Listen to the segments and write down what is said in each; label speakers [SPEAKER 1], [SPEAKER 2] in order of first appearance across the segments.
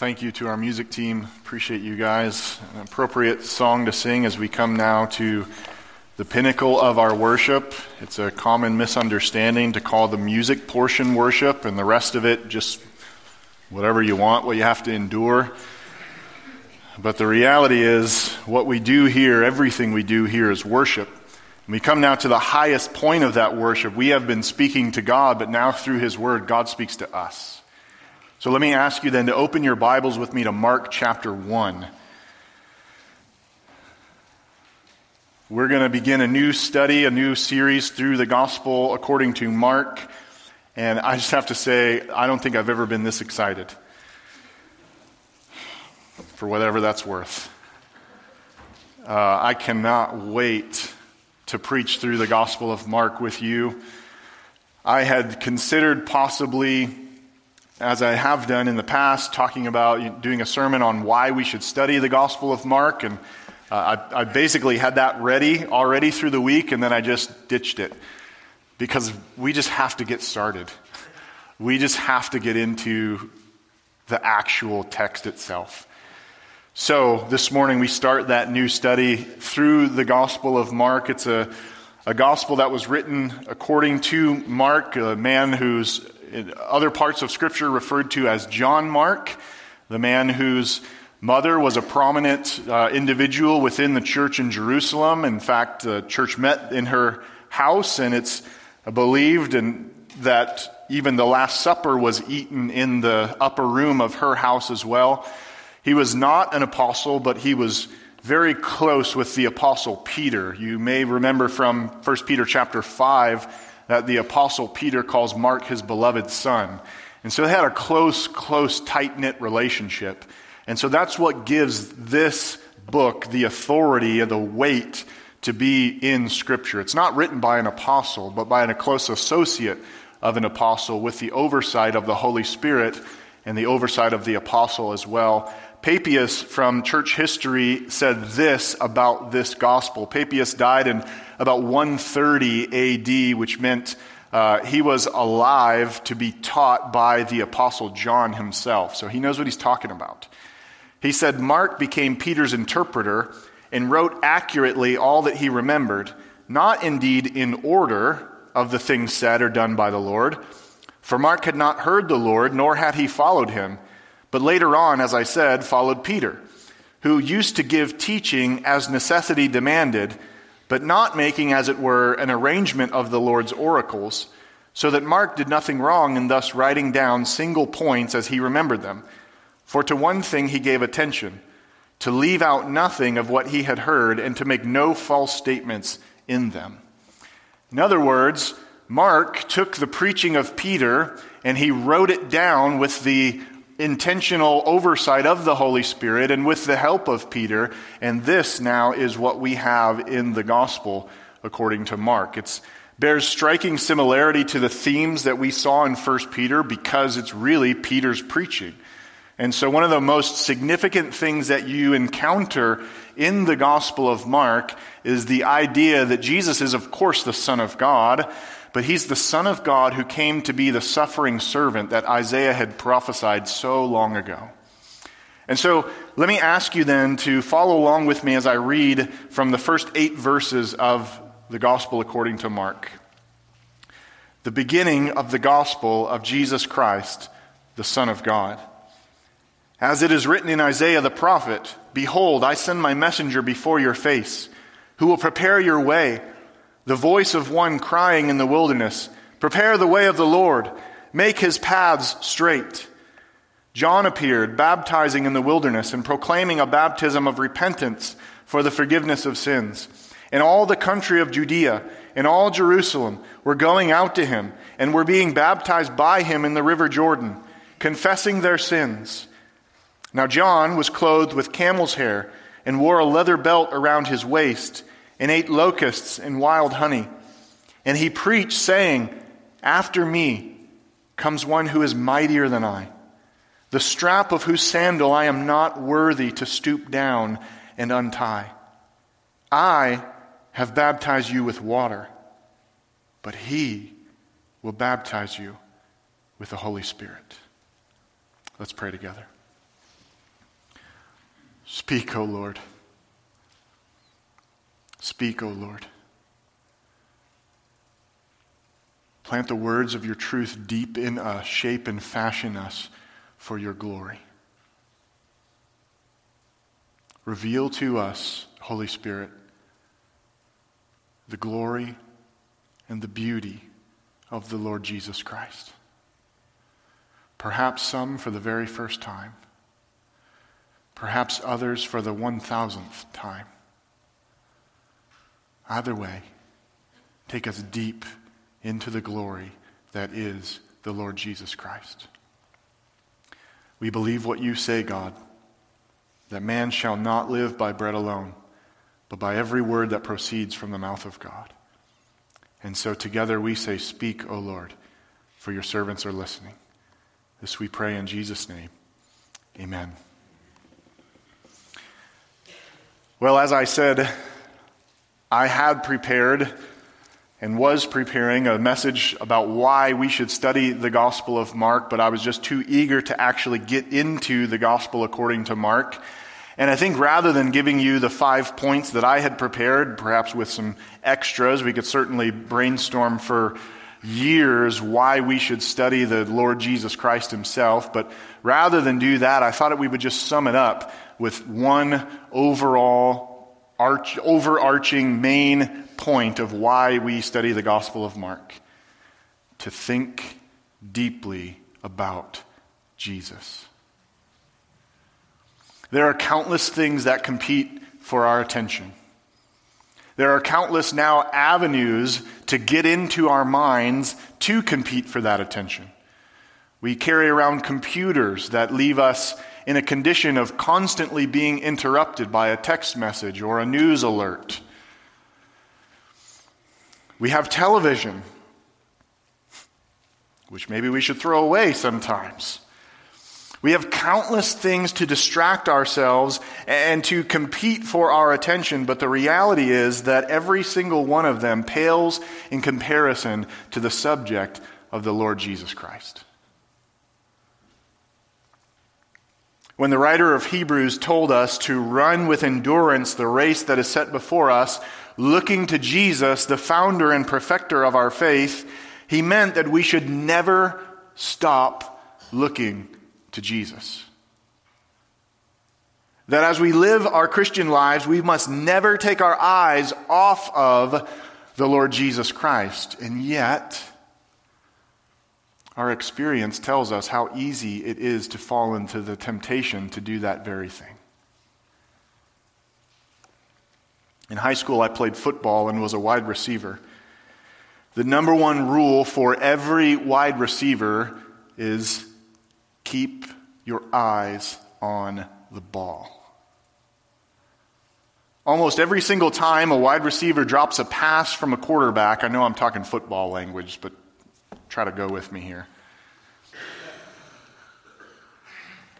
[SPEAKER 1] Thank you to our music team. Appreciate you guys. An appropriate song to sing as we come now to the pinnacle of our worship. It's a common misunderstanding to call the music portion worship and the rest of it just whatever you want, what you have to endure. But the reality is, what we do here, everything we do here is worship. And we come now to the highest point of that worship. We have been speaking to God, but now through His Word, God speaks to us. So let me ask you then to open your Bibles with me to Mark chapter 1. We're going to begin a new study, a new series through the gospel according to Mark. And I just have to say, I don't think I've ever been this excited. For whatever that's worth. Uh, I cannot wait to preach through the gospel of Mark with you. I had considered possibly as I have done in the past, talking about doing a sermon on why we should study the Gospel of Mark. And uh, I, I, basically had that ready already through the week, and then I just ditched it because we just have to get started. We just have to get into the actual text itself. So this morning we start that new study through the Gospel of Mark. It's a, a gospel that was written according to Mark, a man who's in other parts of Scripture referred to as John Mark, the man whose mother was a prominent uh, individual within the church in Jerusalem. In fact, the church met in her house, and it's believed and that even the Last Supper was eaten in the upper room of her house as well. He was not an apostle, but he was very close with the apostle Peter. You may remember from 1 Peter chapter 5 that the Apostle Peter calls Mark his beloved son. And so they had a close, close, tight knit relationship. And so that's what gives this book the authority and the weight to be in Scripture. It's not written by an apostle, but by a close associate of an apostle with the oversight of the Holy Spirit and the oversight of the apostle as well. Papias from church history said this about this gospel. Papias died in about 130 AD, which meant uh, he was alive to be taught by the apostle John himself. So he knows what he's talking about. He said Mark became Peter's interpreter and wrote accurately all that he remembered, not indeed in order of the things said or done by the Lord. For Mark had not heard the Lord, nor had he followed him but later on, as I said, followed Peter, who used to give teaching as necessity demanded, but not making, as it were, an arrangement of the Lord's oracles, so that Mark did nothing wrong in thus writing down single points as he remembered them. For to one thing he gave attention to leave out nothing of what he had heard and to make no false statements in them. In other words, Mark took the preaching of Peter and he wrote it down with the intentional oversight of the Holy Spirit and with the help of Peter. And this now is what we have in the gospel according to Mark. It bears striking similarity to the themes that we saw in 1 Peter because it's really Peter's preaching. And so, one of the most significant things that you encounter in the Gospel of Mark is the idea that Jesus is, of course, the Son of God, but he's the Son of God who came to be the suffering servant that Isaiah had prophesied so long ago. And so let me ask you then to follow along with me as I read from the first eight verses of the Gospel according to Mark. The beginning of the Gospel of Jesus Christ, the Son of God. As it is written in Isaiah the prophet Behold, I send my messenger before your face, who will prepare your way the voice of one crying in the wilderness, Prepare the way of the Lord, make his paths straight. John appeared, baptizing in the wilderness and proclaiming a baptism of repentance for the forgiveness of sins. And all the country of Judea and all Jerusalem were going out to him and were being baptized by him in the river Jordan, confessing their sins. Now John was clothed with camel's hair and wore a leather belt around his waist and ate locusts and wild honey. And he preached, saying, After me comes one who is mightier than I, the strap of whose sandal I am not worthy to stoop down and untie. I have baptized you with water, but he will baptize you with the Holy Spirit. Let's pray together. Speak, O Lord. Speak, O Lord. Plant the words of your truth deep in us, shape and fashion us for your glory. Reveal to us, Holy Spirit, the glory and the beauty of the Lord Jesus Christ. Perhaps some for the very first time, perhaps others for the 1000th time. Either way, take us deep into the glory that is the Lord Jesus Christ. We believe what you say, God, that man shall not live by bread alone, but by every word that proceeds from the mouth of God. And so together we say, Speak, O Lord, for your servants are listening. This we pray in Jesus' name. Amen. Well, as I said, I had prepared and was preparing a message about why we should study the Gospel of Mark, but I was just too eager to actually get into the Gospel according to Mark. And I think rather than giving you the five points that I had prepared, perhaps with some extras, we could certainly brainstorm for years why we should study the Lord Jesus Christ himself. But rather than do that, I thought that we would just sum it up with one overall, arch, overarching main point of why we study the Gospel of Mark to think deeply about Jesus. There are countless things that compete for our attention. There are countless now avenues to get into our minds to compete for that attention. We carry around computers that leave us in a condition of constantly being interrupted by a text message or a news alert. We have television, which maybe we should throw away sometimes. We have countless things to distract ourselves and to compete for our attention, but the reality is that every single one of them pales in comparison to the subject of the Lord Jesus Christ. When the writer of Hebrews told us to run with endurance the race that is set before us, looking to Jesus, the founder and perfecter of our faith, he meant that we should never stop looking to Jesus. That as we live our Christian lives, we must never take our eyes off of the Lord Jesus Christ. And yet, our experience tells us how easy it is to fall into the temptation to do that very thing. In high school, I played football and was a wide receiver. The number one rule for every wide receiver is keep your eyes on the ball. Almost every single time a wide receiver drops a pass from a quarterback, I know I'm talking football language, but try to go with me here.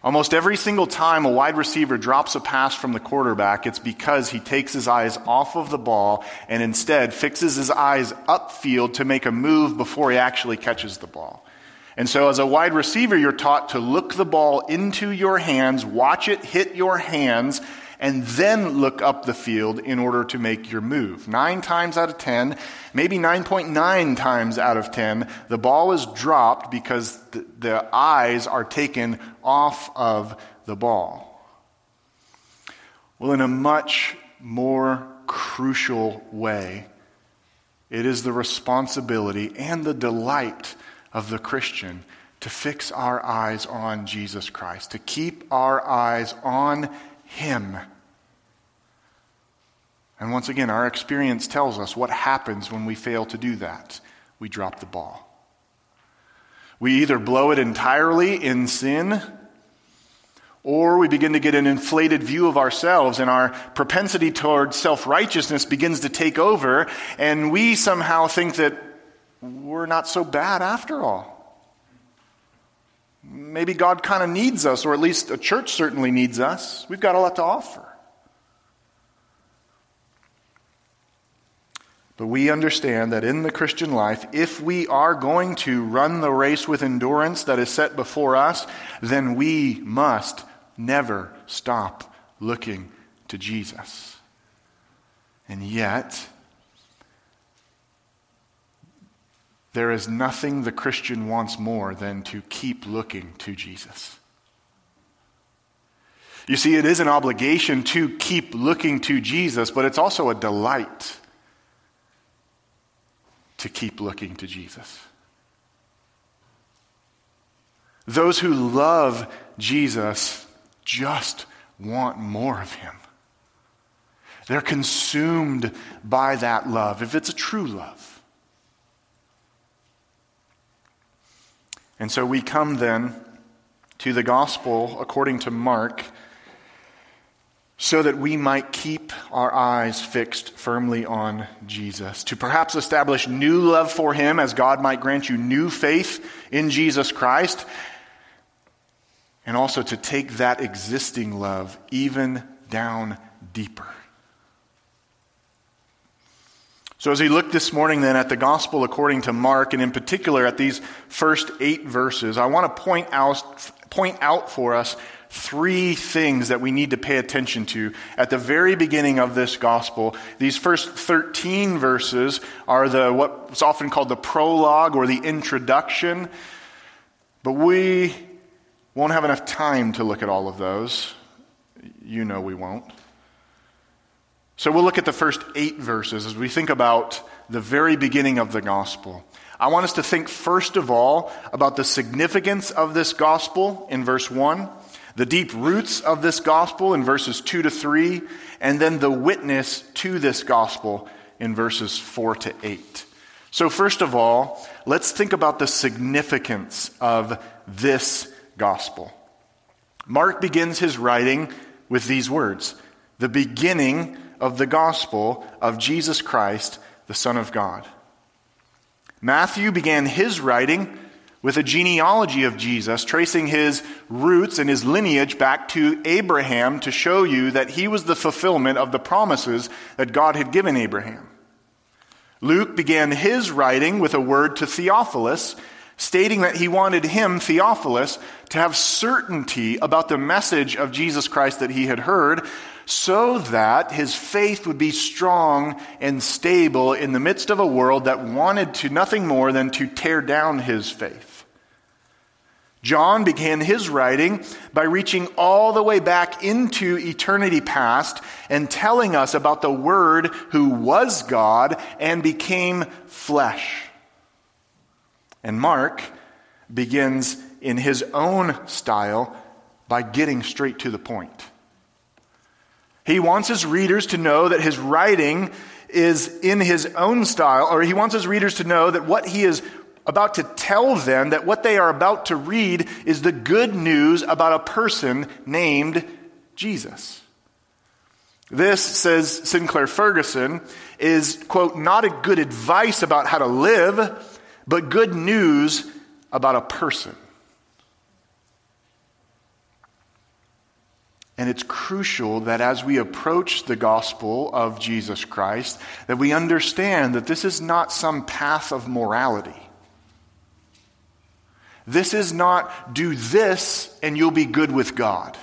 [SPEAKER 1] Almost every single time a wide receiver drops a pass from the quarterback, it's because he takes his eyes off of the ball and instead fixes his eyes upfield to make a move before he actually catches the ball. And so, as a wide receiver, you're taught to look the ball into your hands, watch it hit your hands, and then look up the field in order to make your move. Nine times out of ten, maybe 9.9 times out of ten, the ball is dropped because the, the eyes are taken off of the ball. Well, in a much more crucial way, it is the responsibility and the delight of the Christian to fix our eyes on Jesus Christ, to keep our eyes on him. And once again, our experience tells us what happens when we fail to do that. We drop the ball. We either blow it entirely in sin, or we begin to get an inflated view of ourselves, and our propensity toward self righteousness begins to take over, and we somehow think that we're not so bad after all. Maybe God kind of needs us, or at least a church certainly needs us. We've got a lot to offer. But we understand that in the Christian life, if we are going to run the race with endurance that is set before us, then we must never stop looking to Jesus. And yet, there is nothing the Christian wants more than to keep looking to Jesus. You see, it is an obligation to keep looking to Jesus, but it's also a delight to keep looking to Jesus. Those who love Jesus just want more of him. They're consumed by that love, if it's a true love. And so we come then to the gospel according to Mark so that we might keep our eyes fixed firmly on Jesus, to perhaps establish new love for him as God might grant you new faith in Jesus Christ, and also to take that existing love even down deeper. So, as we look this morning then at the gospel according to Mark, and in particular at these first eight verses, I want to point out, point out for us three things that we need to pay attention to at the very beginning of this gospel. These first 13 verses are the what's often called the prologue or the introduction. But we won't have enough time to look at all of those. You know we won't. So we'll look at the first eight verses as we think about the very beginning of the gospel. I want us to think first of all about the significance of this gospel in verse 1 the deep roots of this gospel in verses 2 to 3, and then the witness to this gospel in verses 4 to 8. So, first of all, let's think about the significance of this gospel. Mark begins his writing with these words the beginning of the gospel of Jesus Christ, the Son of God. Matthew began his writing with a genealogy of Jesus, tracing his roots and his lineage back to Abraham to show you that he was the fulfillment of the promises that God had given Abraham. Luke began his writing with a word to Theophilus, stating that he wanted him, Theophilus, to have certainty about the message of Jesus Christ that he had heard, so that his faith would be strong and stable in the midst of a world that wanted to nothing more than to tear down his faith. John began his writing by reaching all the way back into eternity past and telling us about the Word who was God and became flesh. And Mark begins in his own style by getting straight to the point. He wants his readers to know that his writing is in his own style, or he wants his readers to know that what he is about to tell them that what they are about to read is the good news about a person named Jesus. This, says Sinclair Ferguson, is, quote, not a good advice about how to live, but good news about a person. And it's crucial that as we approach the gospel of Jesus Christ, that we understand that this is not some path of morality. This is not do this and you'll be good with God.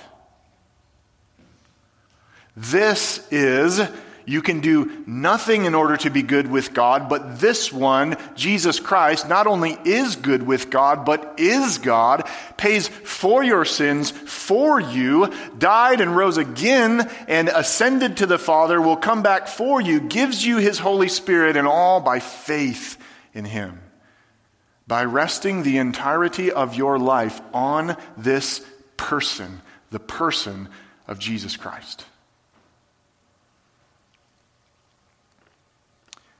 [SPEAKER 1] This is you can do nothing in order to be good with God, but this one, Jesus Christ, not only is good with God, but is God, pays for your sins for you, died and rose again, and ascended to the Father, will come back for you, gives you his Holy Spirit, and all by faith in him by resting the entirety of your life on this person, the person of Jesus Christ.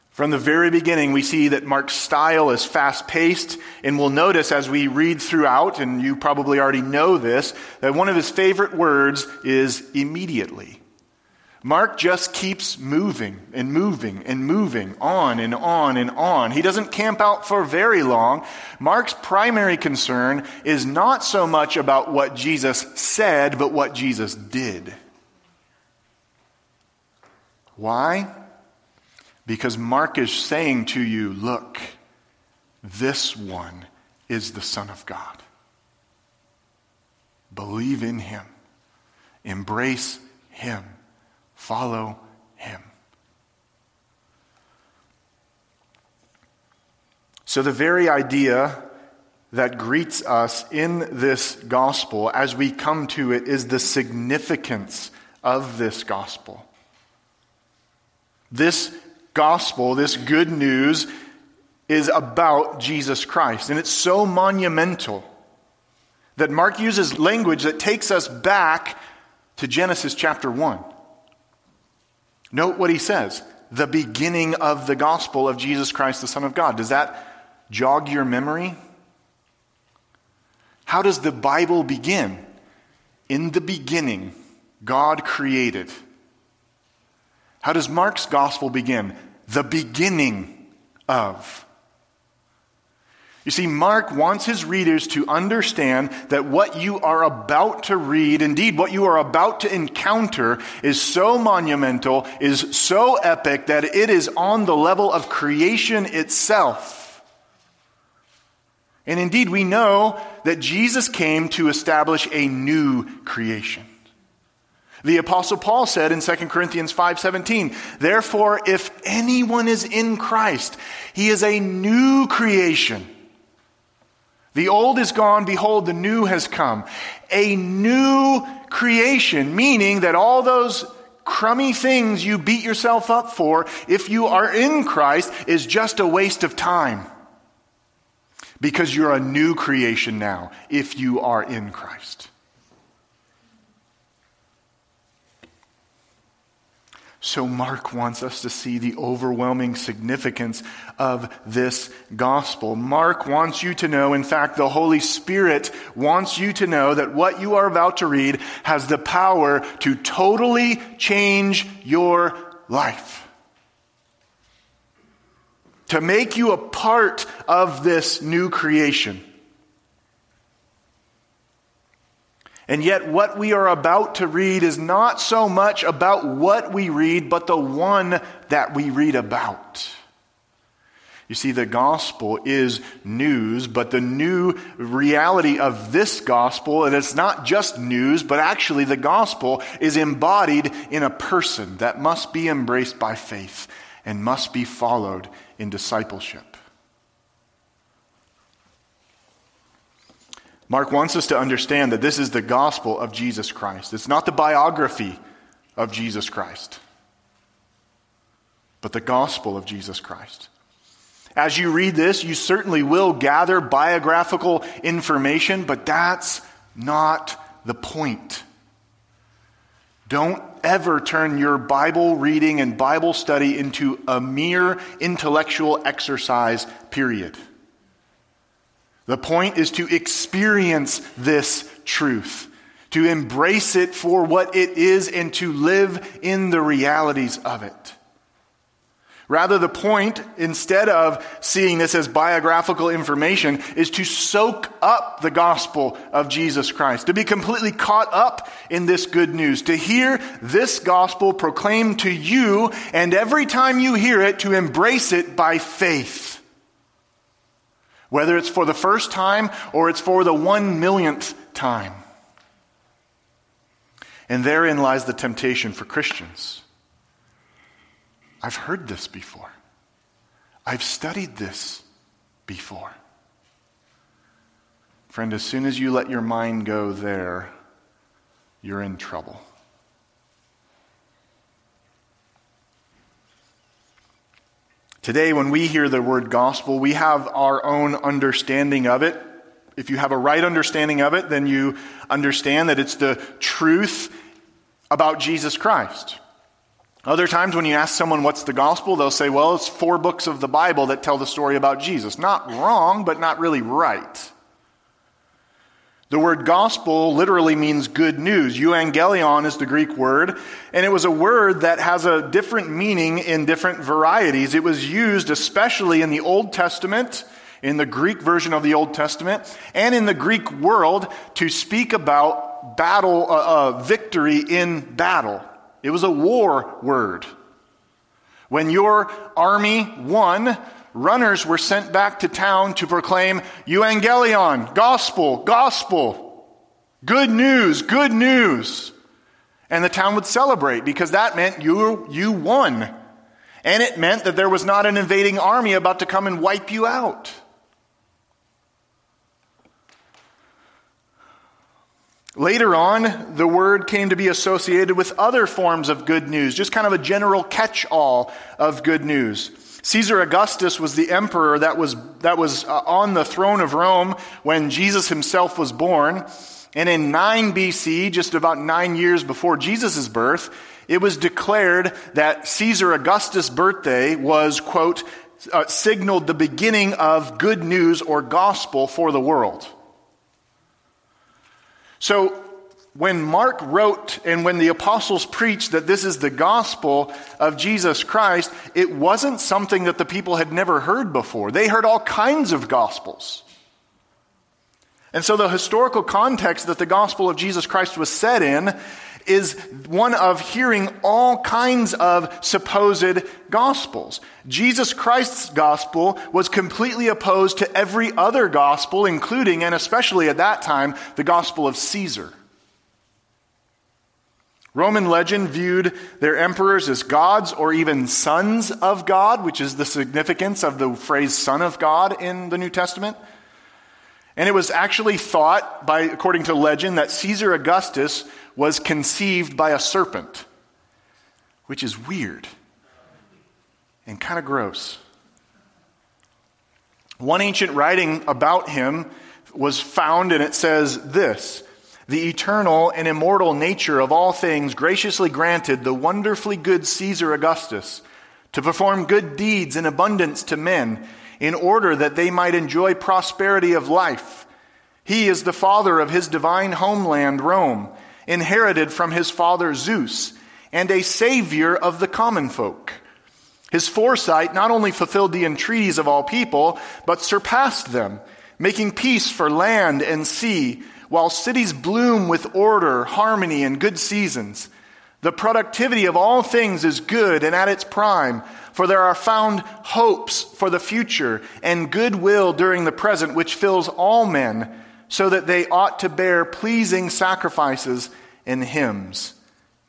[SPEAKER 1] From the very beginning, we see that Mark's style is fast paced, and we'll notice as we read throughout, and you probably already know this, that one of his favorite words is immediately. Mark just keeps moving and moving and moving on and on and on. He doesn't camp out for very long. Mark's primary concern is not so much about what Jesus said, but what Jesus did. Why? Because Mark is saying to you, look, this one is the Son of God. Believe in him, embrace him. Follow him. So, the very idea that greets us in this gospel as we come to it is the significance of this gospel. This gospel, this good news, is about Jesus Christ. And it's so monumental that Mark uses language that takes us back to Genesis chapter 1. Note what he says the beginning of the gospel of Jesus Christ, the Son of God. Does that jog your memory? How does the Bible begin? In the beginning, God created. How does Mark's gospel begin? The beginning of. You see, Mark wants his readers to understand that what you are about to read, indeed, what you are about to encounter, is so monumental, is so epic, that it is on the level of creation itself. And indeed, we know that Jesus came to establish a new creation. The apostle Paul said in 2 Corinthians 5:17, "Therefore if anyone is in Christ, he is a new creation. The old is gone, behold the new has come." A new creation, meaning that all those crummy things you beat yourself up for if you are in Christ is just a waste of time. Because you're a new creation now if you are in Christ. So, Mark wants us to see the overwhelming significance of this gospel. Mark wants you to know, in fact, the Holy Spirit wants you to know that what you are about to read has the power to totally change your life. To make you a part of this new creation. And yet, what we are about to read is not so much about what we read, but the one that we read about. You see, the gospel is news, but the new reality of this gospel, and it's not just news, but actually the gospel is embodied in a person that must be embraced by faith and must be followed in discipleship. Mark wants us to understand that this is the gospel of Jesus Christ. It's not the biography of Jesus Christ, but the gospel of Jesus Christ. As you read this, you certainly will gather biographical information, but that's not the point. Don't ever turn your Bible reading and Bible study into a mere intellectual exercise, period. The point is to experience this truth, to embrace it for what it is, and to live in the realities of it. Rather, the point, instead of seeing this as biographical information, is to soak up the gospel of Jesus Christ, to be completely caught up in this good news, to hear this gospel proclaimed to you, and every time you hear it, to embrace it by faith. Whether it's for the first time or it's for the one millionth time. And therein lies the temptation for Christians. I've heard this before. I've studied this before. Friend, as soon as you let your mind go there, you're in trouble. Today, when we hear the word gospel, we have our own understanding of it. If you have a right understanding of it, then you understand that it's the truth about Jesus Christ. Other times, when you ask someone what's the gospel, they'll say, well, it's four books of the Bible that tell the story about Jesus. Not wrong, but not really right. The word gospel literally means good news. Euangelion is the Greek word, and it was a word that has a different meaning in different varieties. It was used especially in the Old Testament, in the Greek version of the Old Testament, and in the Greek world to speak about battle, uh, uh, victory in battle. It was a war word. When your army won, runners were sent back to town to proclaim euangelion, gospel, gospel, good news, good news. And the town would celebrate because that meant you, you won. And it meant that there was not an invading army about to come and wipe you out. Later on, the word came to be associated with other forms of good news, just kind of a general catch all of good news. Caesar Augustus was the emperor that was, that was uh, on the throne of Rome when Jesus himself was born. And in 9 BC, just about nine years before Jesus' birth, it was declared that Caesar Augustus' birthday was, quote, uh, signaled the beginning of good news or gospel for the world. So when Mark wrote and when the apostles preached that this is the gospel of Jesus Christ, it wasn't something that the people had never heard before. They heard all kinds of gospels. And so the historical context that the gospel of Jesus Christ was set in is one of hearing all kinds of supposed gospels. Jesus Christ's gospel was completely opposed to every other gospel, including and especially at that time, the gospel of Caesar. Roman legend viewed their emperors as gods or even sons of God, which is the significance of the phrase son of God in the New Testament. And it was actually thought, by, according to legend, that Caesar Augustus was conceived by a serpent, which is weird and kind of gross. One ancient writing about him was found, and it says this The eternal and immortal nature of all things graciously granted the wonderfully good Caesar Augustus to perform good deeds in abundance to men in order that they might enjoy prosperity of life. He is the father of his divine homeland, Rome, inherited from his father Zeus, and a savior of the common folk. His foresight not only fulfilled the entreaties of all people, but surpassed them, making peace for land and sea, while cities bloom with order, harmony, and good seasons. The productivity of all things is good and at its prime, for there are found hopes for the future and goodwill during the present, which fills all men, so that they ought to bear pleasing sacrifices and hymns.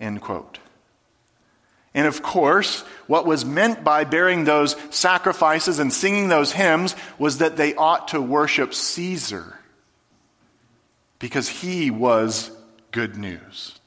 [SPEAKER 1] End quote. And of course, what was meant by bearing those sacrifices and singing those hymns was that they ought to worship Caesar because he was good news.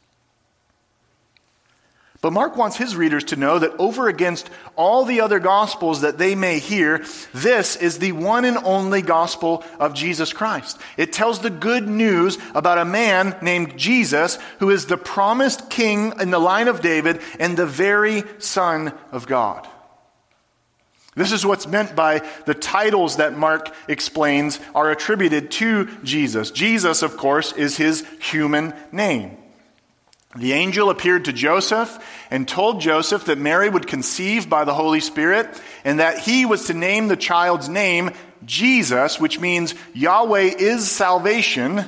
[SPEAKER 1] But Mark wants his readers to know that over against all the other gospels that they may hear, this is the one and only gospel of Jesus Christ. It tells the good news about a man named Jesus who is the promised king in the line of David and the very son of God. This is what's meant by the titles that Mark explains are attributed to Jesus. Jesus, of course, is his human name. The angel appeared to Joseph and told Joseph that Mary would conceive by the Holy Spirit and that he was to name the child's name Jesus, which means Yahweh is salvation.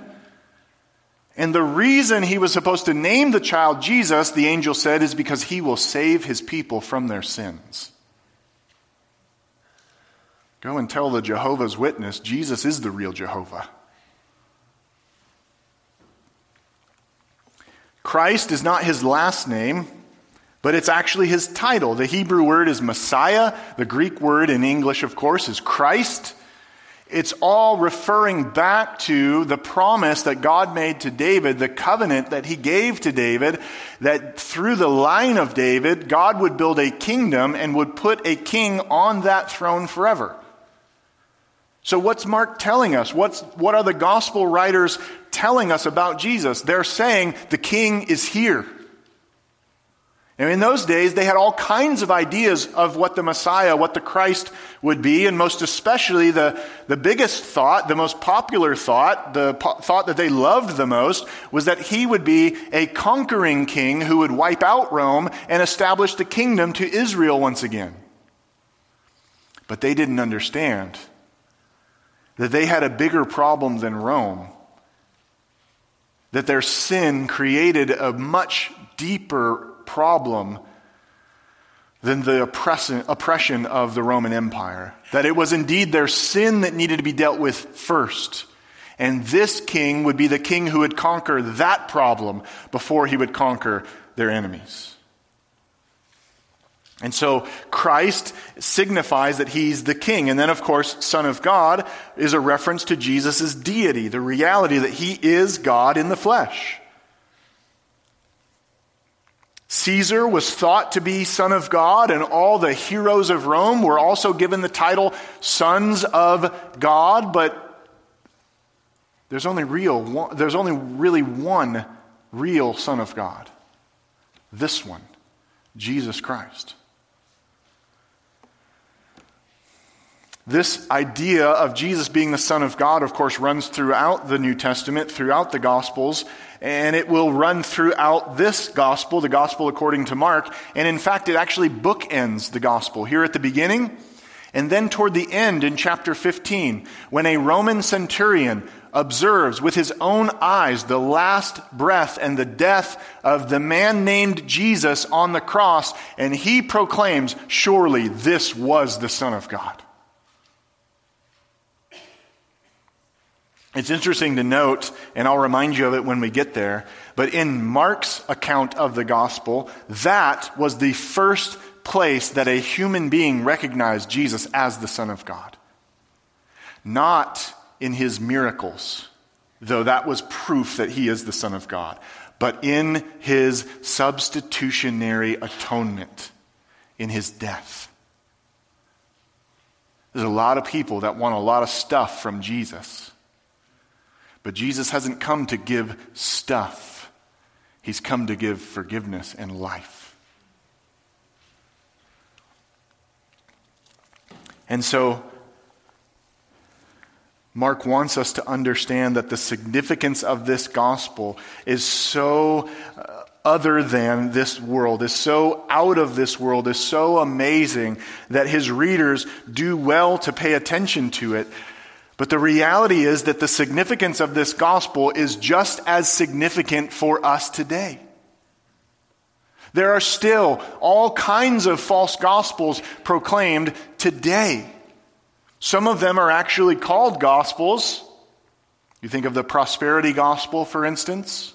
[SPEAKER 1] And the reason he was supposed to name the child Jesus, the angel said, is because he will save his people from their sins. Go and tell the Jehovah's Witness Jesus is the real Jehovah. Christ is not his last name, but it's actually his title. The Hebrew word is Messiah. The Greek word in English, of course, is Christ. It's all referring back to the promise that God made to David, the covenant that he gave to David, that through the line of David, God would build a kingdom and would put a king on that throne forever. So, what's Mark telling us? What's, what are the gospel writers telling us about Jesus? They're saying the king is here. And in those days, they had all kinds of ideas of what the Messiah, what the Christ would be, and most especially the, the biggest thought, the most popular thought, the po- thought that they loved the most, was that he would be a conquering king who would wipe out Rome and establish the kingdom to Israel once again. But they didn't understand that they had a bigger problem than Rome, that their sin created a much deeper problem than the oppression of the Roman Empire. That it was indeed their sin that needed to be dealt with first. And this king would be the king who would conquer that problem before he would conquer their enemies. And so Christ signifies that he's the king. And then, of course, Son of God is a reference to Jesus' deity, the reality that he is God in the flesh. Caesar was thought to be Son of God, and all the heroes of Rome were also given the title Sons of God, but there's only real there's only really one real Son of God. This one, Jesus Christ. This idea of Jesus being the Son of God, of course, runs throughout the New Testament, throughout the Gospels, and it will run throughout this Gospel, the Gospel according to Mark. And in fact, it actually bookends the Gospel here at the beginning, and then toward the end in chapter 15, when a Roman centurion observes with his own eyes the last breath and the death of the man named Jesus on the cross, and he proclaims, Surely this was the Son of God. It's interesting to note, and I'll remind you of it when we get there, but in Mark's account of the gospel, that was the first place that a human being recognized Jesus as the Son of God. Not in his miracles, though that was proof that he is the Son of God, but in his substitutionary atonement, in his death. There's a lot of people that want a lot of stuff from Jesus. But Jesus hasn't come to give stuff, He's come to give forgiveness and life. And so, Mark wants us to understand that the significance of this gospel is so uh, other than this world, is so out of this world, is so amazing that his readers do well to pay attention to it but the reality is that the significance of this gospel is just as significant for us today. There are still all kinds of false gospels proclaimed today. Some of them are actually called gospels. You think of the prosperity gospel, for instance.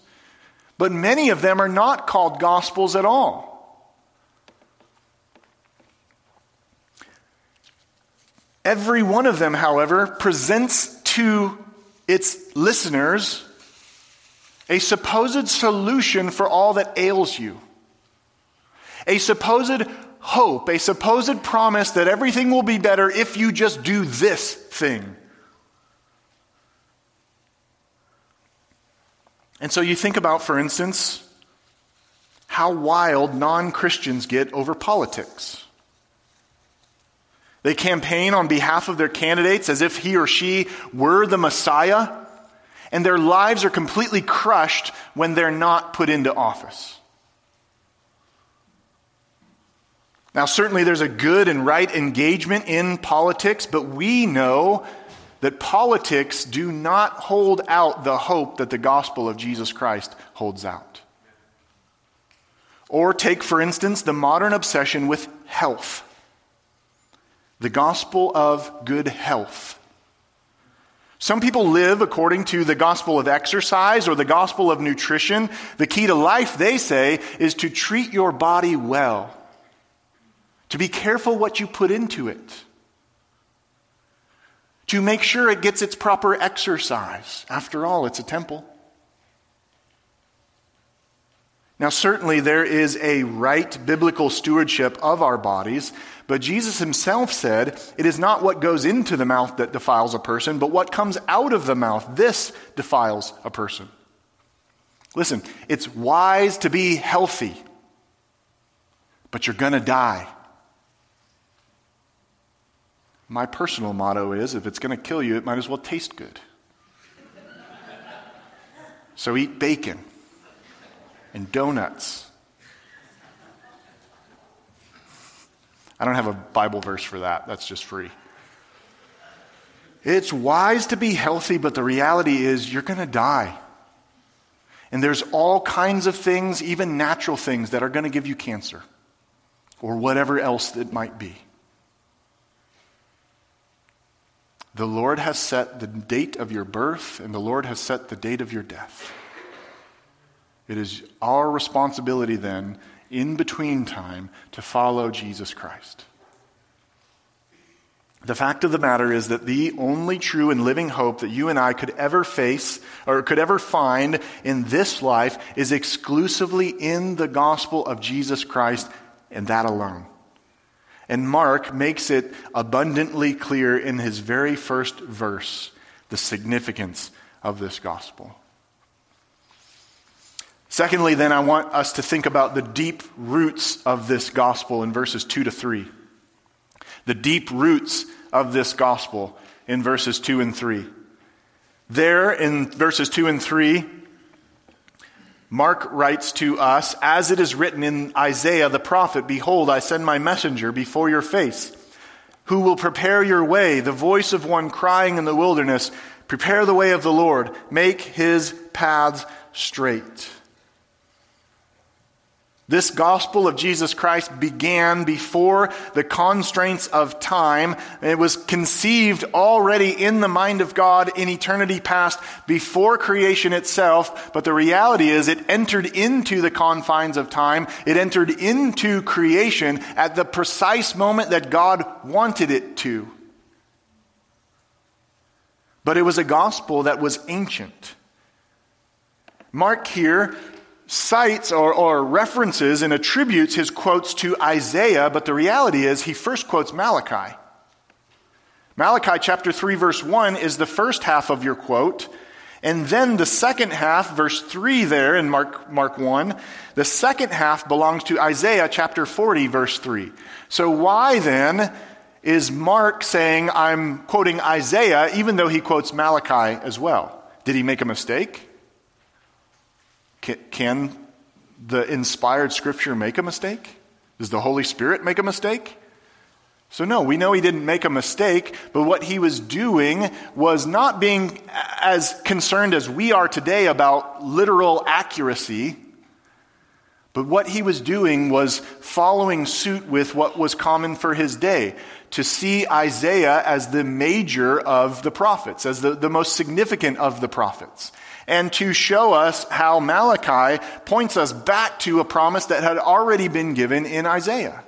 [SPEAKER 1] But many of them are not called gospels at all. Every one of them, however, presents to its listeners a supposed solution for all that ails you, a supposed hope, a supposed promise that everything will be better if you just do this thing. And so you think about, for instance, how wild non Christians get over politics. They campaign on behalf of their candidates as if he or she were the Messiah, and their lives are completely crushed when they're not put into office. Now, certainly there's a good and right engagement in politics, but we know that politics do not hold out the hope that the gospel of Jesus Christ holds out. Or take, for instance, the modern obsession with health the gospel of good health. Some people live according to the gospel of exercise or the gospel of nutrition. The key to life, they say, is to treat your body well, to be careful what you put into it, to make sure it gets its proper exercise. After all, it's a temple. Now, certainly there is a right biblical stewardship of our bodies, but Jesus himself said, It is not what goes into the mouth that defiles a person, but what comes out of the mouth. This defiles a person. Listen, it's wise to be healthy, but you're going to die. My personal motto is if it's going to kill you, it might as well taste good. So eat bacon and donuts. I don't have a Bible verse for that. That's just free. It's wise to be healthy, but the reality is you're going to die. And there's all kinds of things, even natural things, that are going to give you cancer or whatever else it might be. The Lord has set the date of your birth, and the Lord has set the date of your death. It is our responsibility then, in between time, to follow Jesus Christ. The fact of the matter is that the only true and living hope that you and I could ever face or could ever find in this life is exclusively in the gospel of Jesus Christ and that alone. And Mark makes it abundantly clear in his very first verse the significance of this gospel. Secondly, then, I want us to think about the deep roots of this gospel in verses 2 to 3 the deep roots of this gospel in verses 2 and 3. There in verses 2 and 3, Mark writes to us, as it is written in Isaiah the prophet, Behold, I send my messenger before your face, who will prepare your way, the voice of one crying in the wilderness, Prepare the way of the Lord, make his paths straight. This gospel of Jesus Christ began before the constraints of time. It was conceived already in the mind of God in eternity past before creation itself. But the reality is it entered into the confines of time. It entered into creation at the precise moment that God wanted it to. But it was a gospel that was ancient. Mark here cites or, or, references and attributes his quotes to Isaiah, but the reality is he first quotes Malachi. Malachi chapter 3, verse 1 is the first half of your quote. And then the second half, verse 3 there in Mark, Mark 1, the second half belongs to Isaiah chapter 40, verse 3. So why then is Mark saying I'm quoting Isaiah even though he quotes Malachi as well? Did he make a mistake? Can the inspired scripture make a mistake? Does the Holy Spirit make a mistake? So, no, we know he didn't make a mistake, but what he was doing was not being as concerned as we are today about literal accuracy, but what he was doing was following suit with what was common for his day to see Isaiah as the major of the prophets, as the, the most significant of the prophets and to show us how Malachi points us back to a promise that had already been given in Isaiah.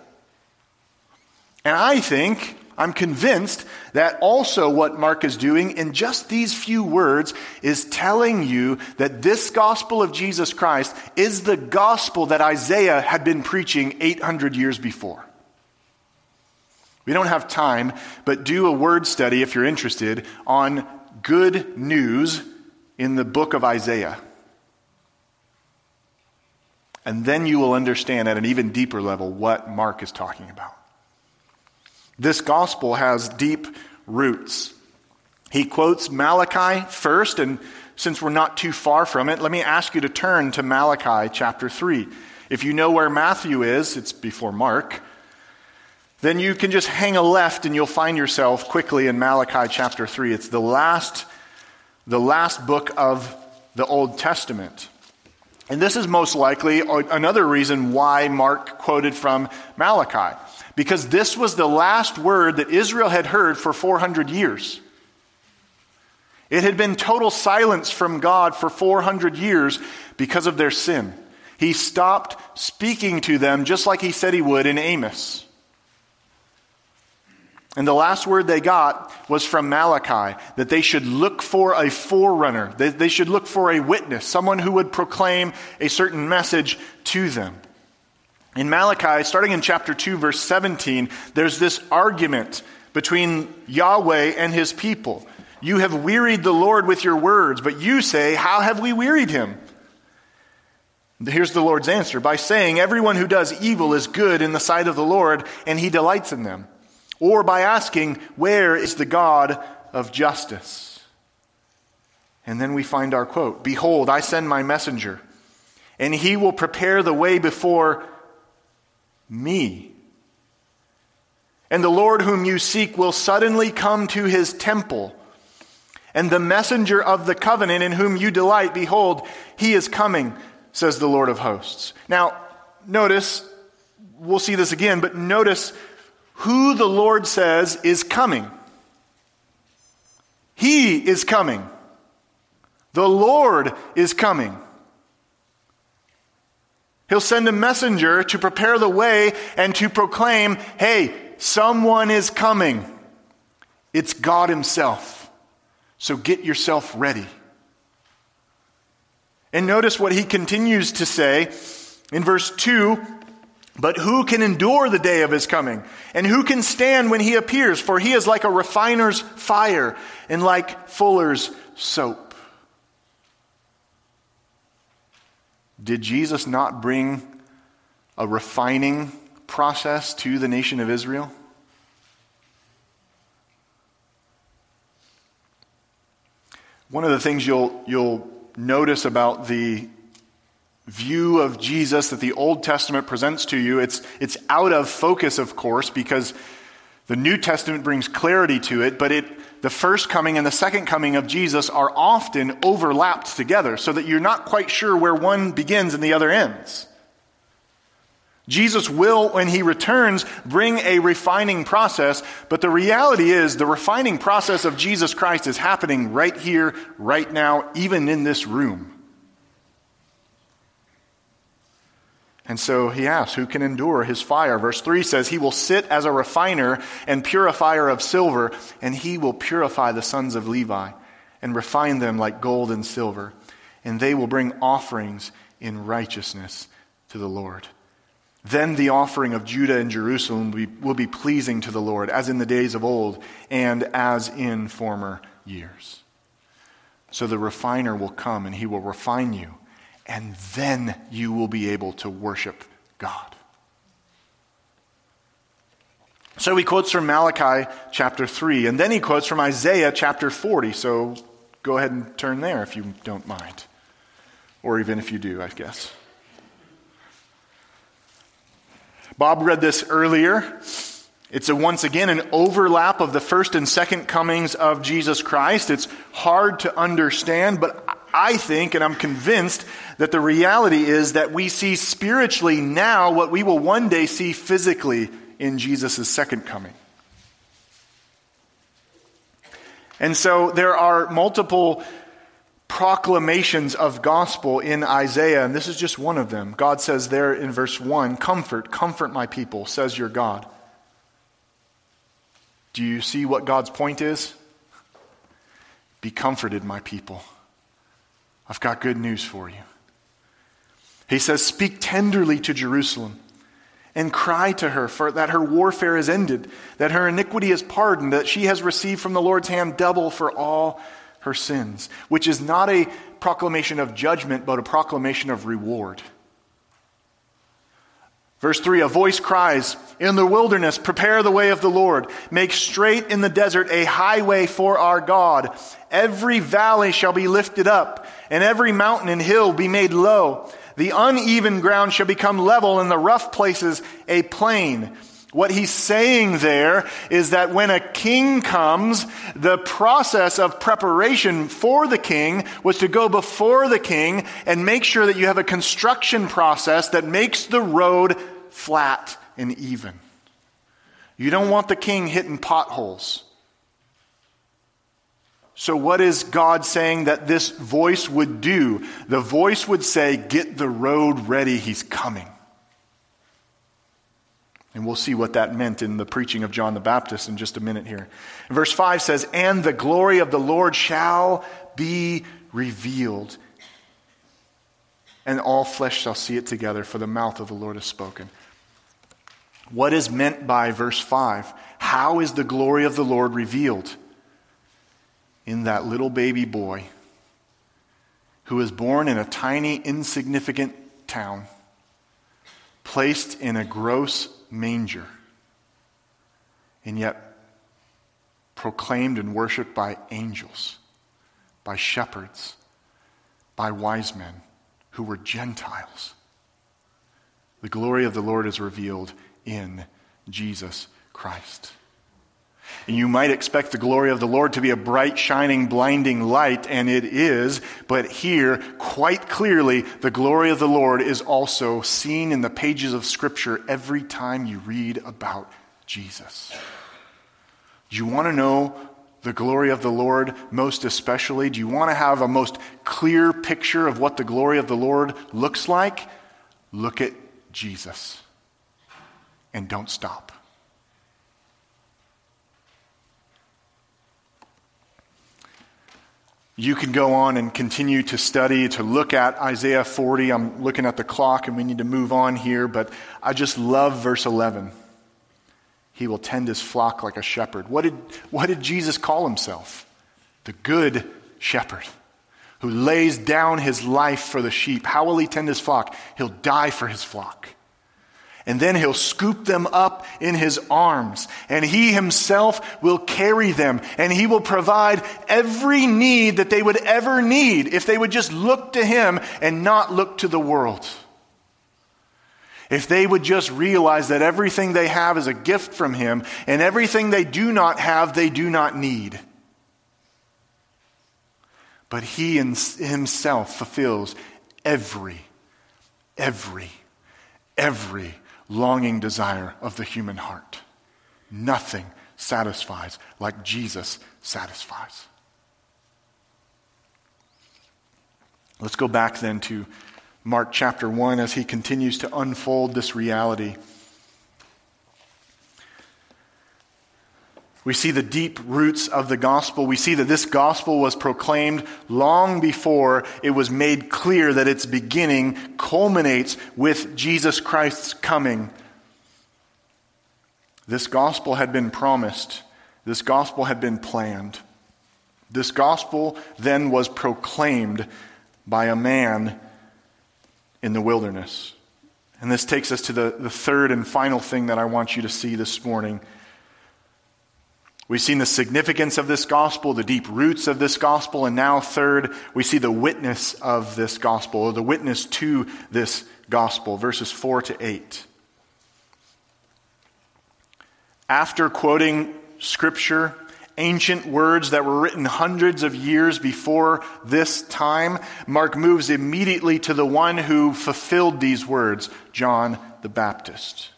[SPEAKER 1] And I think, I'm convinced that also what Mark is doing in just these few words is telling you that this gospel of Jesus Christ is the gospel that Isaiah had been preaching 800 years before. We don't have time, but do a word study if you're interested on good news in the book of Isaiah. And then you will understand at an even deeper level what Mark is talking about. This gospel has deep roots. He quotes Malachi first, and since we're not too far from it, let me ask you to turn to Malachi chapter 3. If you know where Matthew is, it's before Mark, then you can just hang a left and you'll find yourself quickly in Malachi chapter 3. It's the last the last book of the Old Testament. And this is most likely another reason why Mark quoted from Malachi, because this was the last word that Israel had heard for 400 years. It had been total silence from God for 400 years because of their sin. He stopped speaking to them just like he said he would in Amos. And the last word they got was from Malachi that they should look for a forerunner, they, they should look for a witness, someone who would proclaim a certain message to them. In Malachi, starting in chapter 2, verse 17, there's this argument between Yahweh and his people. You have wearied the Lord with your words, but you say, How have we wearied him? Here's the Lord's answer by saying, Everyone who does evil is good in the sight of the Lord, and he delights in them or by asking, Where is the God of justice? And then we find our quote Behold, I send my messenger, and he will prepare the way before me. And the Lord whom you seek will suddenly come to his temple. And the messenger of the covenant in whom you delight, behold, he is coming, says the Lord of hosts. Now, notice, we'll see this again, but notice who the Lord says is coming. He is coming. The Lord is coming. He'll send a messenger to prepare the way and to proclaim, hey, someone is coming. It's God Himself. So get yourself ready. And notice what he continues to say in verse 2 But who can endure the day of his coming? And who can stand when he appears? For he is like a refiner's fire and like fuller's soap. Did Jesus not bring a refining process to the nation of Israel? One of the things you'll, you'll notice about the view of Jesus that the Old Testament presents to you, it's, it's out of focus, of course, because the New Testament brings clarity to it, but it, the first coming and the second coming of Jesus are often overlapped together so that you're not quite sure where one begins and the other ends. Jesus will, when he returns, bring a refining process, but the reality is the refining process of Jesus Christ is happening right here, right now, even in this room. And so he asks, Who can endure his fire? Verse 3 says, He will sit as a refiner and purifier of silver, and he will purify the sons of Levi and refine them like gold and silver, and they will bring offerings in righteousness to the Lord. Then the offering of Judah and Jerusalem will be, will be, pleasing to the Lord, as in the days of old and as in former years. So the refiner will come and he will refine you, and then you will be able to worship God. So he quotes from Malachi chapter 3, and then he quotes from Isaiah chapter 40. So go ahead and turn there if you don't mind. Or even if you do, I guess. Bob read this earlier. It's a, once again an overlap of the first and second comings of Jesus Christ. It's hard to understand, but I think and I'm convinced that the reality is that we see spiritually now what we will one day see physically in Jesus' second coming. And so there are multiple proclamations of gospel in Isaiah, and this is just one of them. God says there in verse 1 Comfort, comfort my people, says your God. Do you see what God's point is? Be comforted, my people. I've got good news for you. He says, Speak tenderly to Jerusalem and cry to her for that her warfare is ended, that her iniquity is pardoned, that she has received from the Lord's hand double for all her sins, which is not a proclamation of judgment, but a proclamation of reward. Verse 3 A voice cries, In the wilderness, prepare the way of the Lord. Make straight in the desert a highway for our God. Every valley shall be lifted up, and every mountain and hill be made low. The uneven ground shall become level, and the rough places a plain. What he's saying there is that when a king comes, the process of preparation for the king was to go before the king and make sure that you have a construction process that makes the road flat and even. You don't want the king hitting potholes. So, what is God saying that this voice would do? The voice would say, Get the road ready, he's coming. And we'll see what that meant in the preaching of John the Baptist in just a minute here. verse 5 says, And the glory of the Lord shall be revealed, and all flesh shall see it together, for the mouth of the Lord has spoken. What is meant by verse 5? How is the glory of the Lord revealed? In that little baby boy who was born in a tiny, insignificant town, placed in a gross manger, and yet proclaimed and worshiped by angels, by shepherds, by wise men who were Gentiles. The glory of the Lord is revealed in Jesus Christ. And you might expect the glory of the Lord to be a bright, shining, blinding light, and it is, but here, quite clearly, the glory of the Lord is also seen in the pages of Scripture every time you read about Jesus. Do you want to know the glory of the Lord most especially? Do you want to have a most clear picture of what the glory of the Lord looks like? Look at Jesus and don't stop. You can go on and continue to study, to look at Isaiah 40. I'm looking at the clock and we need to move on here, but I just love verse 11. He will tend his flock like a shepherd. What did, what did Jesus call himself? The good shepherd who lays down his life for the sheep. How will he tend his flock? He'll die for his flock. And then he'll scoop them up in his arms, and he himself will carry them, and he will provide every need that they would ever need if they would just look to him and not look to the world. If they would just realize that everything they have is a gift from him, and everything they do not have, they do not need. But he himself fulfills every, every, every longing desire of the human heart. Nothing satisfies like Jesus satisfies. Let's go back then to Mark chapter 1 as he continues to unfold this reality. We see the deep roots of the gospel. We see that this gospel was proclaimed long before it was made clear that its beginning culminates with Jesus Christ's coming. This gospel had been promised, this gospel had been planned. This gospel then was proclaimed by a man in the wilderness. And this takes us to the, the third and final thing that I want you to see this morning. We've seen the significance of this gospel, the deep roots of this gospel, and now, third, we see the witness of this gospel, or the witness to this gospel, verses 4 to 8. After quoting scripture, ancient words that were written hundreds of years before this time, Mark moves immediately to the one who fulfilled these words, John the Baptist.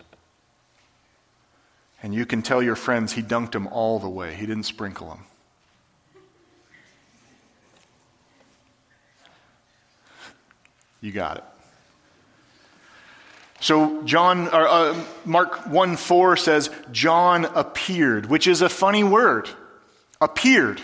[SPEAKER 1] And you can tell your friends he dunked them all the way, he didn't sprinkle them. You got it. So John, or, uh, Mark 1 4 says, John appeared, which is a funny word. Appeared.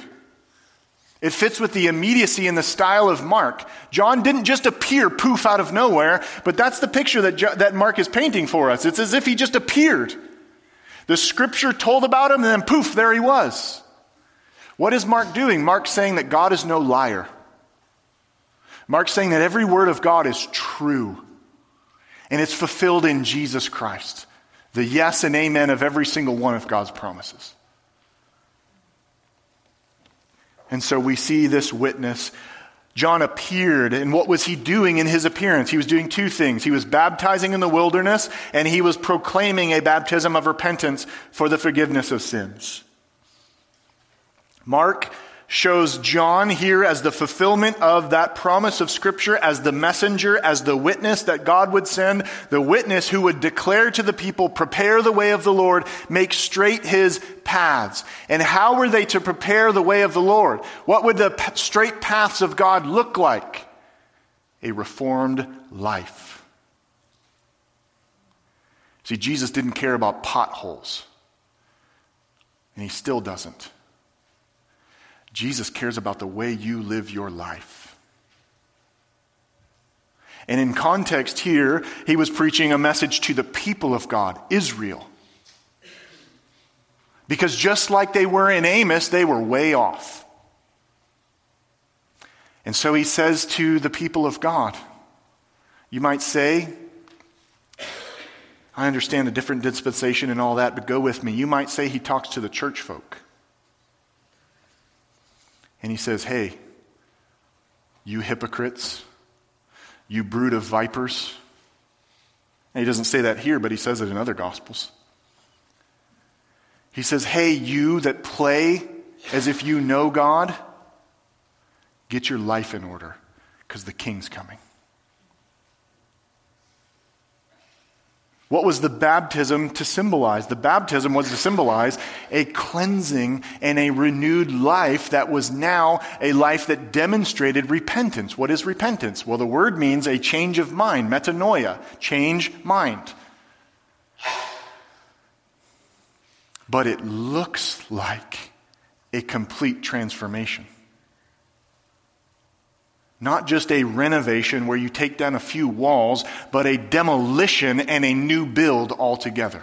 [SPEAKER 1] It fits with the immediacy and the style of Mark. John didn't just appear poof out of nowhere, but that's the picture that, jo- that Mark is painting for us. It's as if he just appeared. The scripture told about him, and then poof, there he was. What is Mark doing? Mark's saying that God is no liar. Mark's saying that every word of God is true, and it's fulfilled in Jesus Christ. The yes and amen of every single one of God's promises. And so we see this witness John appeared, and what was he doing in his appearance? He was doing two things. He was baptizing in the wilderness, and he was proclaiming a baptism of repentance for the forgiveness of sins. Mark shows John here as the fulfillment of that promise of Scripture, as the messenger, as the witness that God would send, the witness who would declare to the people, prepare the way of the Lord, make straight his paths. And how were they to prepare the way of the Lord? What would the straight paths of God look like? A reformed life. See, Jesus didn't care about potholes, and he still doesn't. Jesus cares about the way you live your life. And in context here, he was preaching a message to the people of God, Israel. Because just like they were in Amos, they were way off. And so he says to the people of God, you might say, I understand a different dispensation and all that, but go with me. You might say he talks to the church folk. And he says, Hey, you hypocrites, you brood of vipers. And he doesn't say that here, but he says it in other gospels. He says, Hey, you that play as if you know God, get your life in order because the king's coming. What was the baptism to symbolize? The baptism was to symbolize a cleansing and a renewed life that was now a life that demonstrated repentance. What is repentance? Well, the word means a change of mind, metanoia, change mind. But it looks like a complete transformation. Not just a renovation where you take down a few walls, but a demolition and a new build altogether.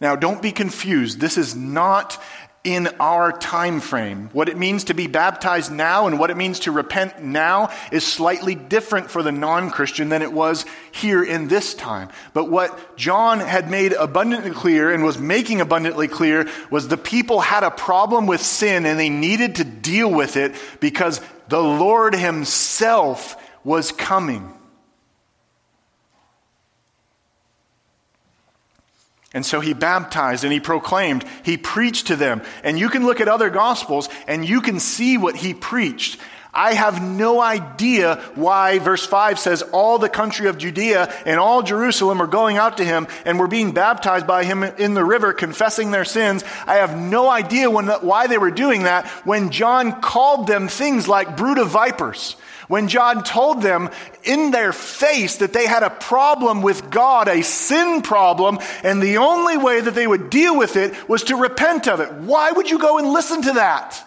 [SPEAKER 1] Now, don't be confused. This is not in our time frame. What it means to be baptized now and what it means to repent now is slightly different for the non-Christian than it was here in this time. But what John had made abundantly clear and was making abundantly clear was the people had a problem with sin and they needed to deal with it because the Lord himself was coming. And so he baptized and he proclaimed, he preached to them. And you can look at other gospels and you can see what he preached. I have no idea why verse 5 says all the country of Judea and all Jerusalem are going out to him and were being baptized by him in the river, confessing their sins. I have no idea when, why they were doing that when John called them things like brood of vipers. When John told them in their face that they had a problem with God, a sin problem, and the only way that they would deal with it was to repent of it. Why would you go and listen to that?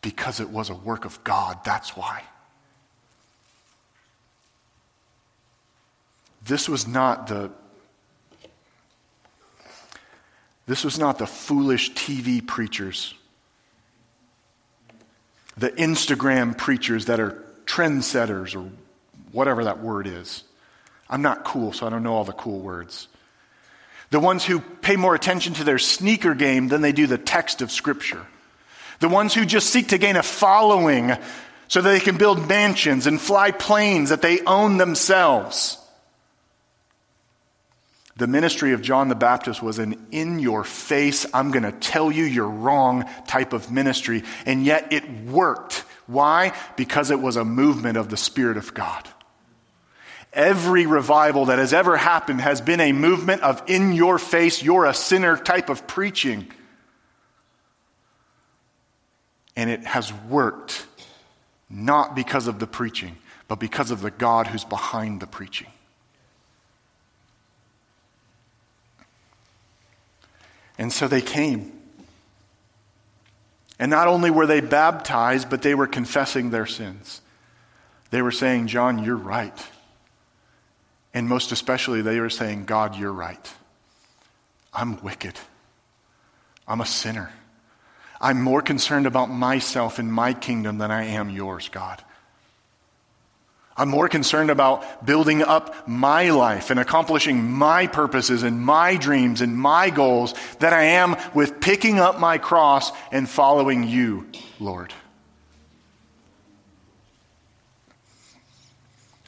[SPEAKER 1] Because it was a work of God, that's why. This was not the this was not the foolish TV preachers the Instagram preachers that are trendsetters or whatever that word is. I'm not cool, so I don't know all the cool words. The ones who pay more attention to their sneaker game than they do the text of Scripture. The ones who just seek to gain a following so that they can build mansions and fly planes that they own themselves. The ministry of John the Baptist was an in your face, I'm going to tell you you're wrong type of ministry. And yet it worked. Why? Because it was a movement of the Spirit of God. Every revival that has ever happened has been a movement of in your face, you're a sinner type of preaching. And it has worked not because of the preaching, but because of the God who's behind the preaching. And so they came. And not only were they baptized, but they were confessing their sins. They were saying, John, you're right. And most especially, they were saying, God, you're right. I'm wicked. I'm a sinner. I'm more concerned about myself and my kingdom than I am yours, God. I'm more concerned about building up my life and accomplishing my purposes and my dreams and my goals than I am with picking up my cross and following you, Lord.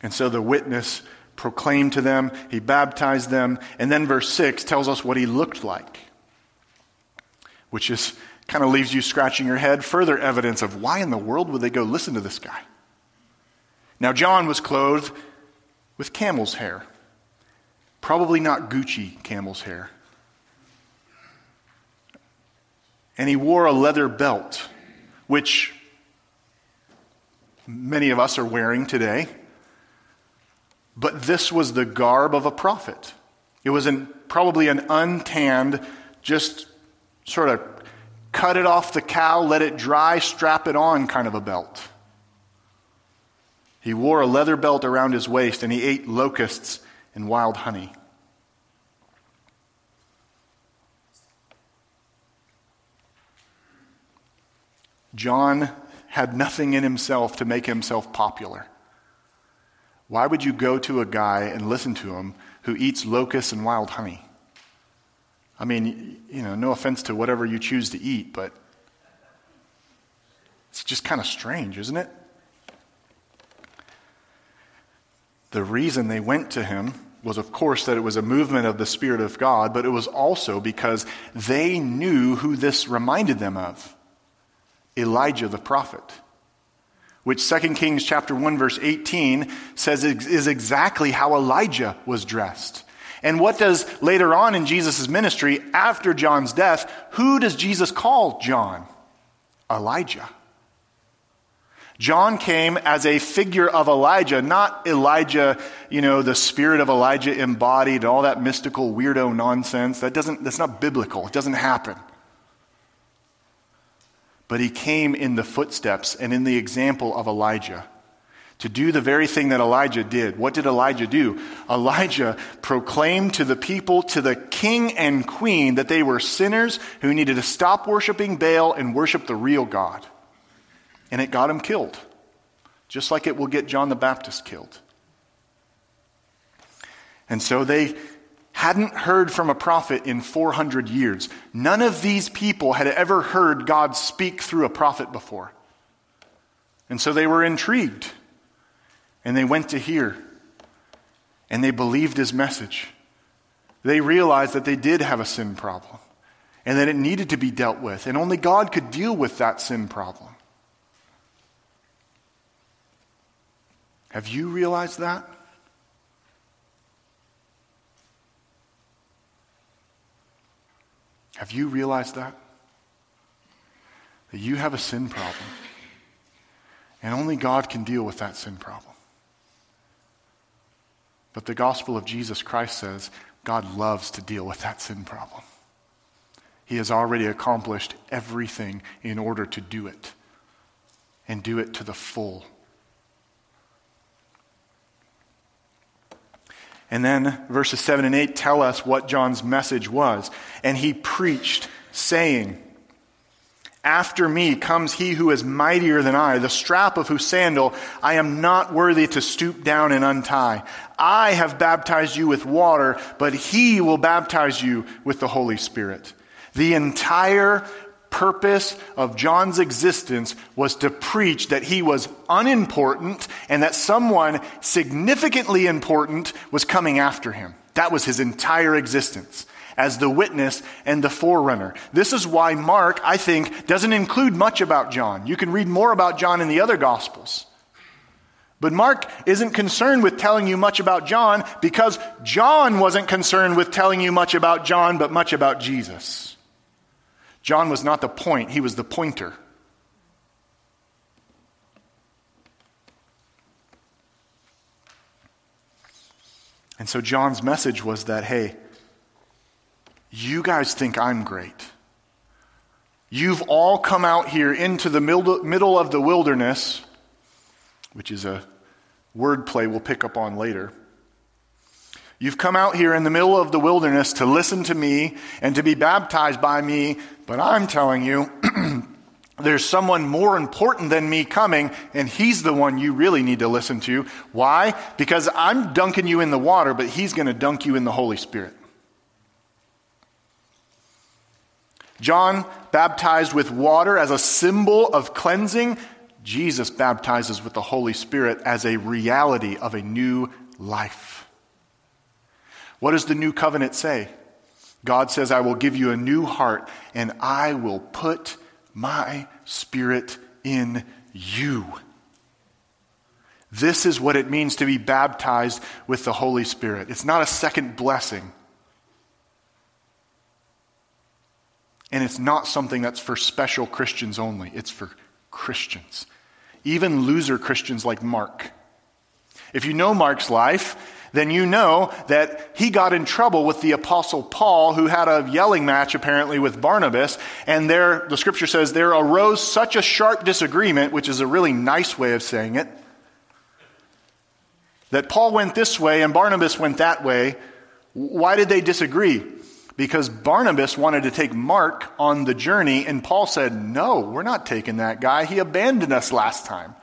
[SPEAKER 1] And so the witness proclaimed to them, he baptized them, and then verse 6 tells us what he looked like, which is kind of leaves you scratching your head. Further evidence of why in the world would they go listen to this guy? Now, John was clothed with camel's hair. Probably not Gucci camel's hair. And he wore a leather belt, which many of us are wearing today. But this was the garb of a prophet. It was an, probably an untanned, just sort of cut it off the cow, let it dry, strap it on kind of a belt. He wore a leather belt around his waist and he ate locusts and wild honey. John had nothing in himself to make himself popular. Why would you go to a guy and listen to him who eats locusts and wild honey? I mean, you know, no offense to whatever you choose to eat, but it's just kind of strange, isn't it? The reason they went to him was, of course, that it was a movement of the Spirit of God, but it was also because they knew who this reminded them of Elijah the prophet. which 2 Kings chapter 1 verse 18 says is exactly how Elijah was dressed. And what does later on in Jesus' ministry, after John's death, who does Jesus call John? Elijah. John came as a figure of Elijah, not Elijah, you know, the spirit of Elijah embodied, all that mystical weirdo nonsense. That doesn't, that's not biblical. It doesn't happen. But he came in the footsteps and in the example of Elijah to do the very thing that Elijah did. What did Elijah do? Elijah proclaimed to the people, to the king and queen, that they were sinners who needed to stop worshiping Baal and worship the real God. And it got him killed, just like it will get John the Baptist killed. And so they hadn't heard from a prophet in 400 years. None of these people had ever heard God speak through a prophet before. And so they were intrigued. And they went to hear. And they believed his message. They realized that they did have a sin problem and that it needed to be dealt with. And only God could deal with that sin problem. Have you realized that? Have you realized that? That you have a sin problem. And only God can deal with that sin problem. But the gospel of Jesus Christ says God loves to deal with that sin problem. He has already accomplished everything in order to do it and do it to the full. And then verses 7 and 8 tell us what John's message was. And he preached, saying, After me comes he who is mightier than I, the strap of whose sandal I am not worthy to stoop down and untie. I have baptized you with water, but he will baptize you with the Holy Spirit. The entire purpose of John's existence was to preach that he was unimportant and that someone significantly important was coming after him. That was his entire existence as the witness and the forerunner. This is why Mark, I think, doesn't include much about John. You can read more about John in the other Gospels. But Mark isn't concerned with telling you much about John because John wasn't concerned with telling you much about John, but much about Jesus. John was not the point, he was the pointer. And so John's message was that, hey, you guys think I'm great. You've all come out here into the middle of the wilderness, which is a wordplay we'll pick up on later. You've come out here in the middle of the wilderness to listen to me and to be baptized by me, but I'm telling you, there's someone more important than me coming, and he's the one you really need to listen to. Why? Because I'm dunking you in the water, but he's going to dunk you in the Holy Spirit. John baptized with water as a symbol of cleansing. Jesus baptizes with the Holy Spirit as a reality of a new life. What does the new covenant say? God says, I will give you a new heart and I will put my spirit in you. This is what it means to be baptized with the Holy Spirit. It's not a second blessing. And it's not something that's for special Christians only, it's for Christians. Even loser Christians like Mark. If you know Mark's life, then you know that he got in trouble with the apostle Paul, who had a yelling match apparently with Barnabas. And there, the scripture says, there arose such a sharp disagreement, which is a really nice way of saying it, that Paul went this way and Barnabas went that way. Why did they disagree? Because Barnabas wanted to take Mark on the journey, and Paul said, No, we're not taking that guy. He abandoned us last time.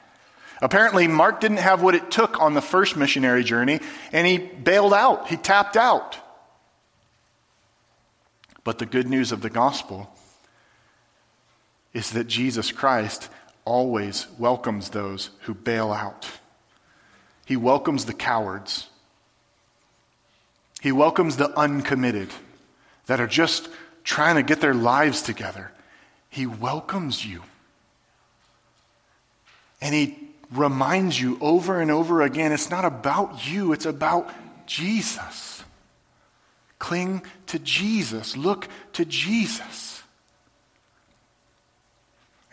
[SPEAKER 1] Apparently, Mark didn't have what it took on the first missionary journey, and he bailed out. He tapped out. But the good news of the gospel is that Jesus Christ always welcomes those who bail out. He welcomes the cowards. He welcomes the uncommitted that are just trying to get their lives together. He welcomes you. And he reminds you over and over again it's not about you, it's about Jesus. Cling to Jesus, look to Jesus.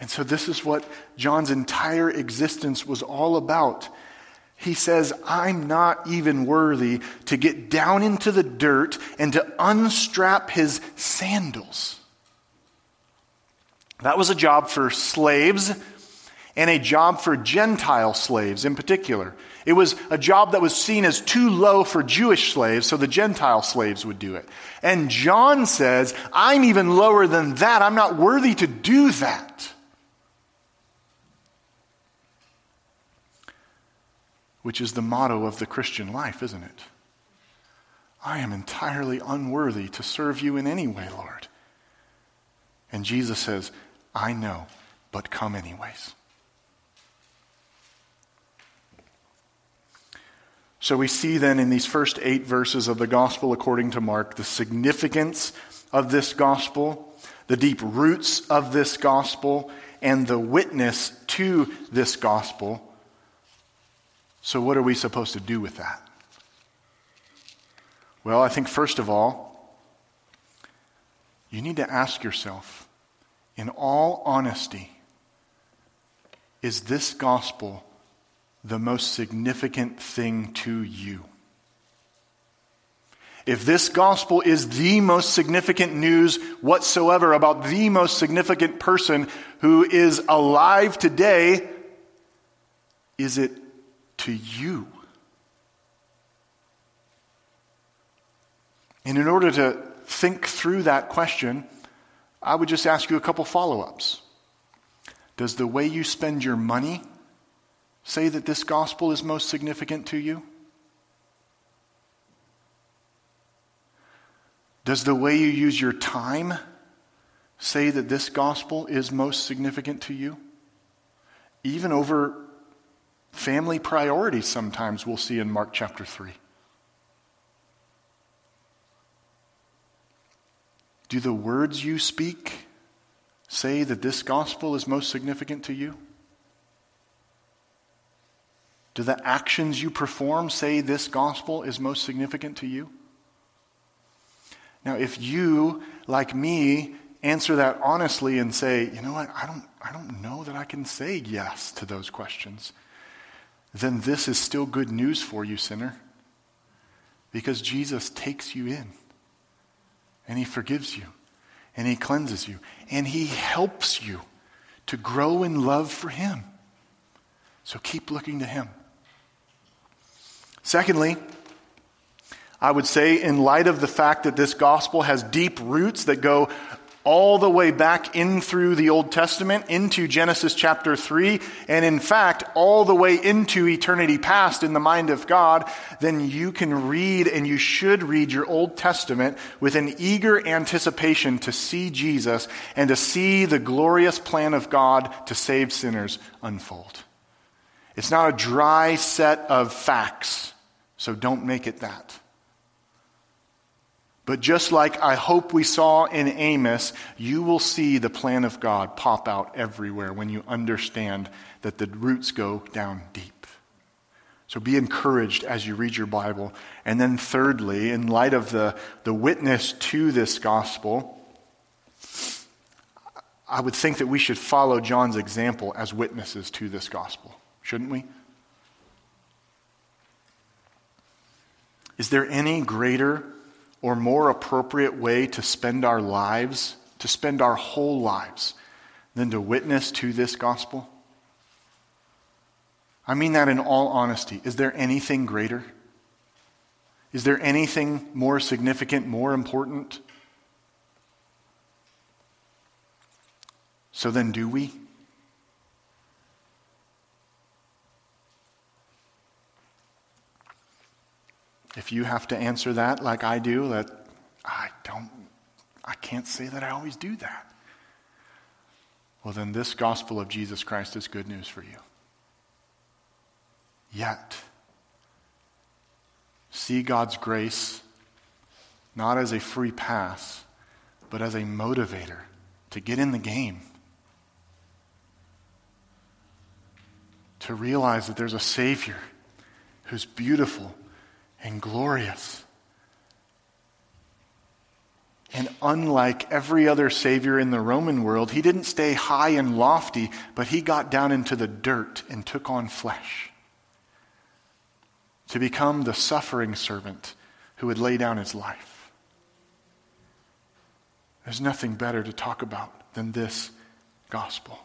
[SPEAKER 1] And so, this is what John's entire existence was all about. He says, I'm not even worthy to get down into the dirt and to unstrap his sandals. That was a job for slaves and a job for Gentile slaves in particular. It was a job that was seen as too low for Jewish slaves, so the Gentile slaves would do it. And John says, I'm even lower than that. I'm not worthy to do that. Which is the motto of the Christian life, isn't it? I am entirely unworthy to serve you in any way, Lord. And Jesus says, I know, but come anyways. So we see then in these first eight verses of the gospel according to Mark the significance of this gospel, the deep roots of this gospel, and the witness to this gospel. So, what are we supposed to do with that? Well, I think first of all, you need to ask yourself, in all honesty, is this gospel the most significant thing to you. If this gospel is the most significant news whatsoever about the most significant person who is alive today, is it to you? And in order to think through that question, I would just ask you a couple follow ups. Does the way you spend your money say that this gospel is most significant to you? Does the way you use your time say that this gospel is most significant to you? Even over family priorities, sometimes we'll see in Mark chapter 3. Do the words you speak say that this gospel is most significant to you? Do the actions you perform say this gospel is most significant to you? Now, if you, like me, answer that honestly and say, you know what, I don't, I don't know that I can say yes to those questions, then this is still good news for you, sinner. Because Jesus takes you in, and He forgives you, and He cleanses you, and He helps you to grow in love for Him. So keep looking to Him. Secondly, I would say, in light of the fact that this gospel has deep roots that go all the way back in through the Old Testament into Genesis chapter 3, and in fact, all the way into eternity past in the mind of God, then you can read and you should read your Old Testament with an eager anticipation to see Jesus and to see the glorious plan of God to save sinners unfold. It's not a dry set of facts. So don't make it that. But just like I hope we saw in Amos, you will see the plan of God pop out everywhere when you understand that the roots go down deep. So be encouraged as you read your Bible. And then, thirdly, in light of the, the witness to this gospel, I would think that we should follow John's example as witnesses to this gospel, shouldn't we? Is there any greater or more appropriate way to spend our lives, to spend our whole lives, than to witness to this gospel? I mean that in all honesty. Is there anything greater? Is there anything more significant, more important? So then, do we? If you have to answer that like I do, that I don't, I can't say that I always do that. Well, then this gospel of Jesus Christ is good news for you. Yet, see God's grace not as a free pass, but as a motivator to get in the game, to realize that there's a Savior who's beautiful and glorious. And unlike every other Savior in the Roman world, he didn't stay high and lofty, but he got down into the dirt and took on flesh to become the suffering servant who would lay down his life. There's nothing better to talk about than this gospel.